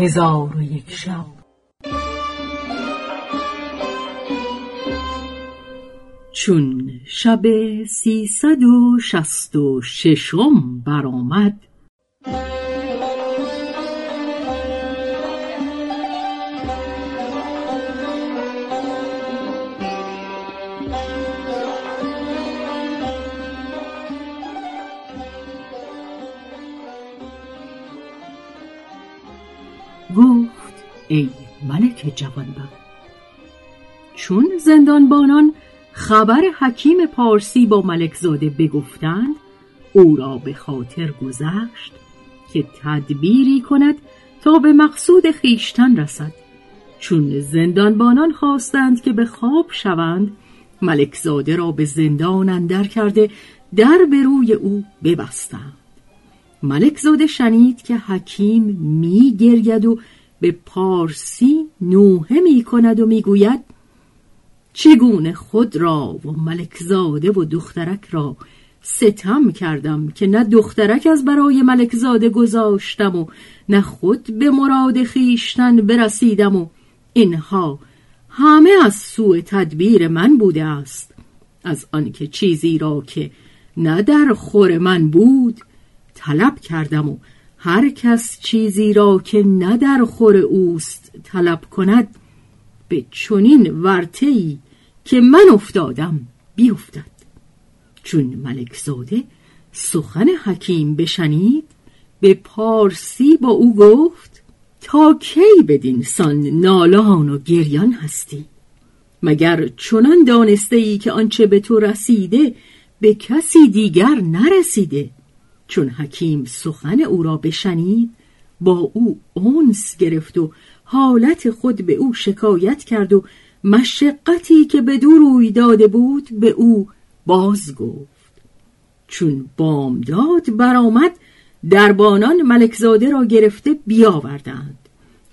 هزار و یک شب. چون شب سیصد و شست و ششم برآمد گفت ای ملک جوانبخت چون زندانبانان خبر حکیم پارسی با ملک زاده بگفتند او را به خاطر گذشت که تدبیری کند تا به مقصود خیشتن رسد. چون زندانبانان خواستند که به خواب شوند ملک زاده را به زندان اندر کرده در به روی او ببستند. ملک زاده شنید که حکیم می گرید و به پارسی نوحه می کند و می گوید چگونه خود را و ملک زاده و دخترک را ستم کردم که نه دخترک از برای ملک زاده گذاشتم و نه خود به مراد خیشتن برسیدم و اینها همه از سوء تدبیر من بوده است. از آنکه چیزی را که نه در خور من بود طلب کردم و هر کس چیزی را که نه در خور اوست طلب کند به چنین ورطه‌ای که من افتادم بیفتد. چون ملک زاده سخن حکیم بشنید به پارسی با او گفت تا کی بدین سان نالان و گریان هستی؟ مگر چنان دانسته ای که آنچه به تو رسیده به کسی دیگر نرسیده؟ چون حکیم سخن او را بشنید با او اونس گرفت و حالت خود به او شکایت کرد و مشقتی که به دو روی داده بود به او باز گفت. چون بامداد برآمد دربانان ملکزاده را گرفته بیاوردند.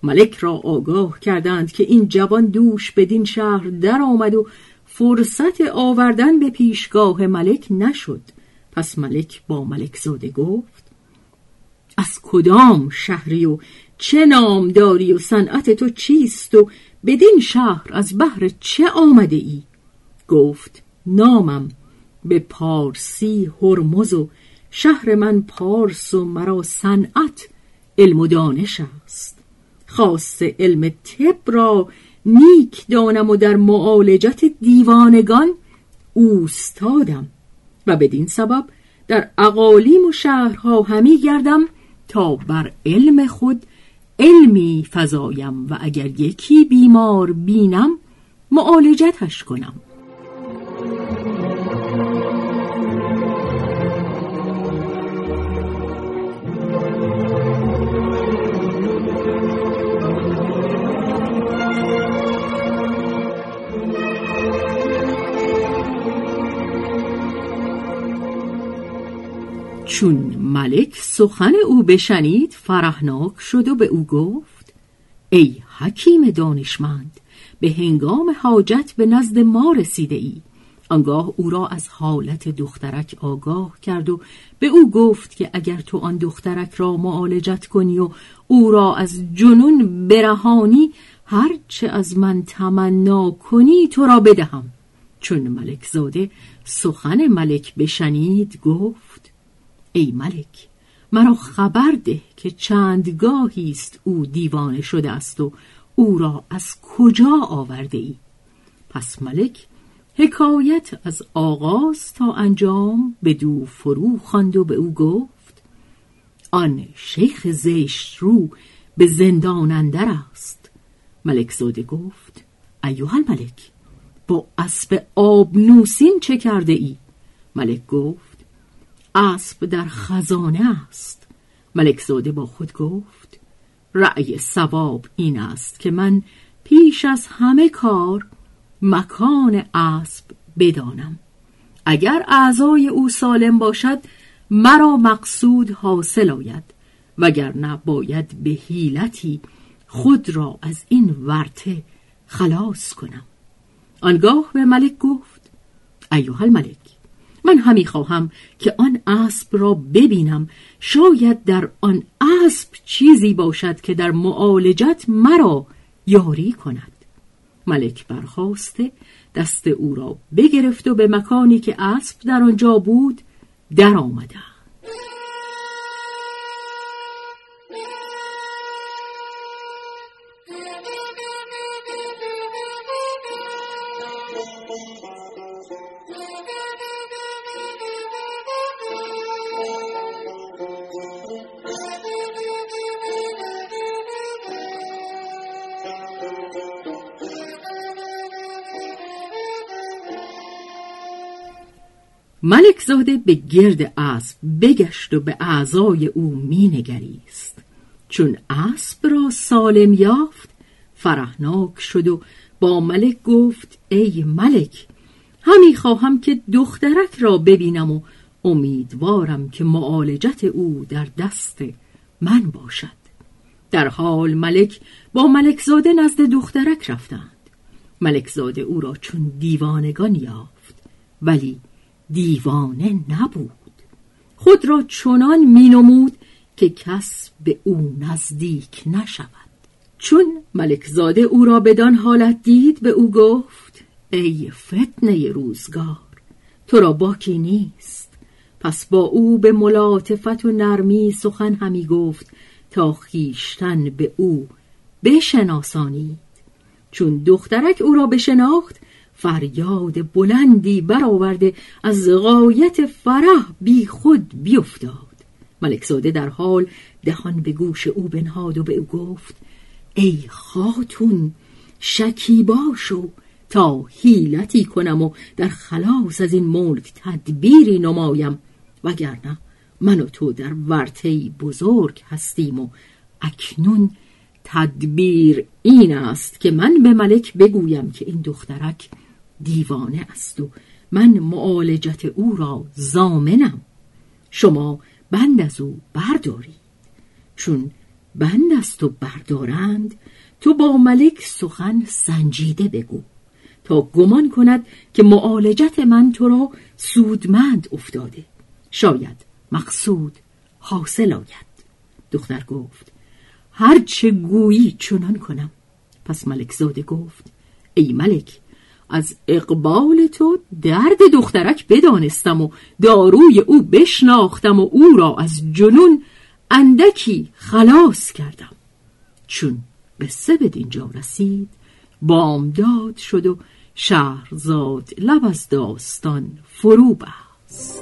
ملک را آگاه کردند که این جوان دوش بدین شهر در آمد و فرصت آوردن به پیشگاه ملک نشد. پس ملک با ملکزاده گفت از کدام شهری و چه نامداری و صنعت تو چیست و بدین شهر از بهر چه آمده ای؟ گفت نامم به پارسی هرمز و شهر من پارس و مرا صنعت علم و دانش است خاص علم طب را نیک دانم و در معالجت دیوانگان اوستادم و بدین سبب در اقالیم و شهرها همی گردم تا بر علم خود علمی فزایم و اگر یکی بیمار بینم معالجتش کنم. چون ملک سخن او بشنید فرحناک شد و به او گفت ای حکیم دانشمند به هنگام حاجت به نزد ما رسیده ای آنگاه او را از حالت دخترک آگاه کرد و به او گفت که اگر تو آن دخترک را معالجت کنی و او را از جنون برهانی هرچه از من تمنا کنی تو را بدهم. چون ملک زاده سخن ملک بشنید گفت ای ملک مرا خبر ده که چندگاهی است او دیوانه شده است و او را از کجا آورده ای پس ملک حکایت از آغاز تا انجام به دو فرو خواند و به او گفت آن شیخ زشت رو به زندان اندر است ملک زاده گفت ایوه الملک با اسب آبنوسین چه کرده ای؟ ملک گفت اسب در خزانه است. ملک زاده با خود گفت رأی سواب این است که من پیش از همه کار مکان اسب بدانم. اگر اعضای او سالم باشد مرا مقصود حاصل آید وگرنه باید به حیلتی خود را از این ورته خلاص کنم. آنگاه به ملک گفت ایوه الملک من همی خواهم که آن اسب را ببینم. شاید در آن اسب چیزی باشد که در معالجت مرا یاری کند. ملک برخواسته دست او را بگرفت و به مکانی که اسب در آنجا بود در ملک زاده به گرد اسب بگشت و به اعضای او مینگریست. چون اسب را سالم یافت فرحناک شد و با ملک گفت ای ملک همی خواهم که دخترک را ببینم و امیدوارم که معالجت او در دست من باشد. در حال ملک با ملک زاده نزد دخترک رفتند. ملک زاده او را چون دیوانگان یافت ولی دیوانه نبود. خود را چنان مینمود که کس به او نزدیک نشود. چون ملک زاده او را بدان حالت دید به او گفت ای فتنه روزگار تو را باکی نیست. پس با او به ملاطفت و نرمی سخن همی گفت تا خیشتن به او بشناسانید. چون دخترک او را بشناخت فریاد بلندی برآورده از غایت فرح بی خود بیفتاد. ملکزاده در حال دهان به گوش او بنهاد و به او گفت ای خاتون شکیبا شو تا حیلتی کنم و در خلاص از این ملک تدبیری نمایم. وگرنه من و تو در ورطهی بزرگ هستیم و اکنون تدبیر این است که من به ملک بگویم که این دخترک دیوانه است و من معالجت او را زامنم. شما بند از او بردارید چون بند از تو بردارند تو با ملک سخن سنجیده بگو تا گمان کند که معالجت من تو را سودمند افتاده. شاید مقصود حاصل آید. دختر گفت هرچه گویی چنان کنم. پس ملک زاده گفت ای ملک از اقبال تو درد دخترک بدانستم و داروی او بشناختم و او را از جنون اندکی خلاص کردم. چون قصه به دینجا رسید بامداد شد و شهرزاد لب از داستان فرو بست.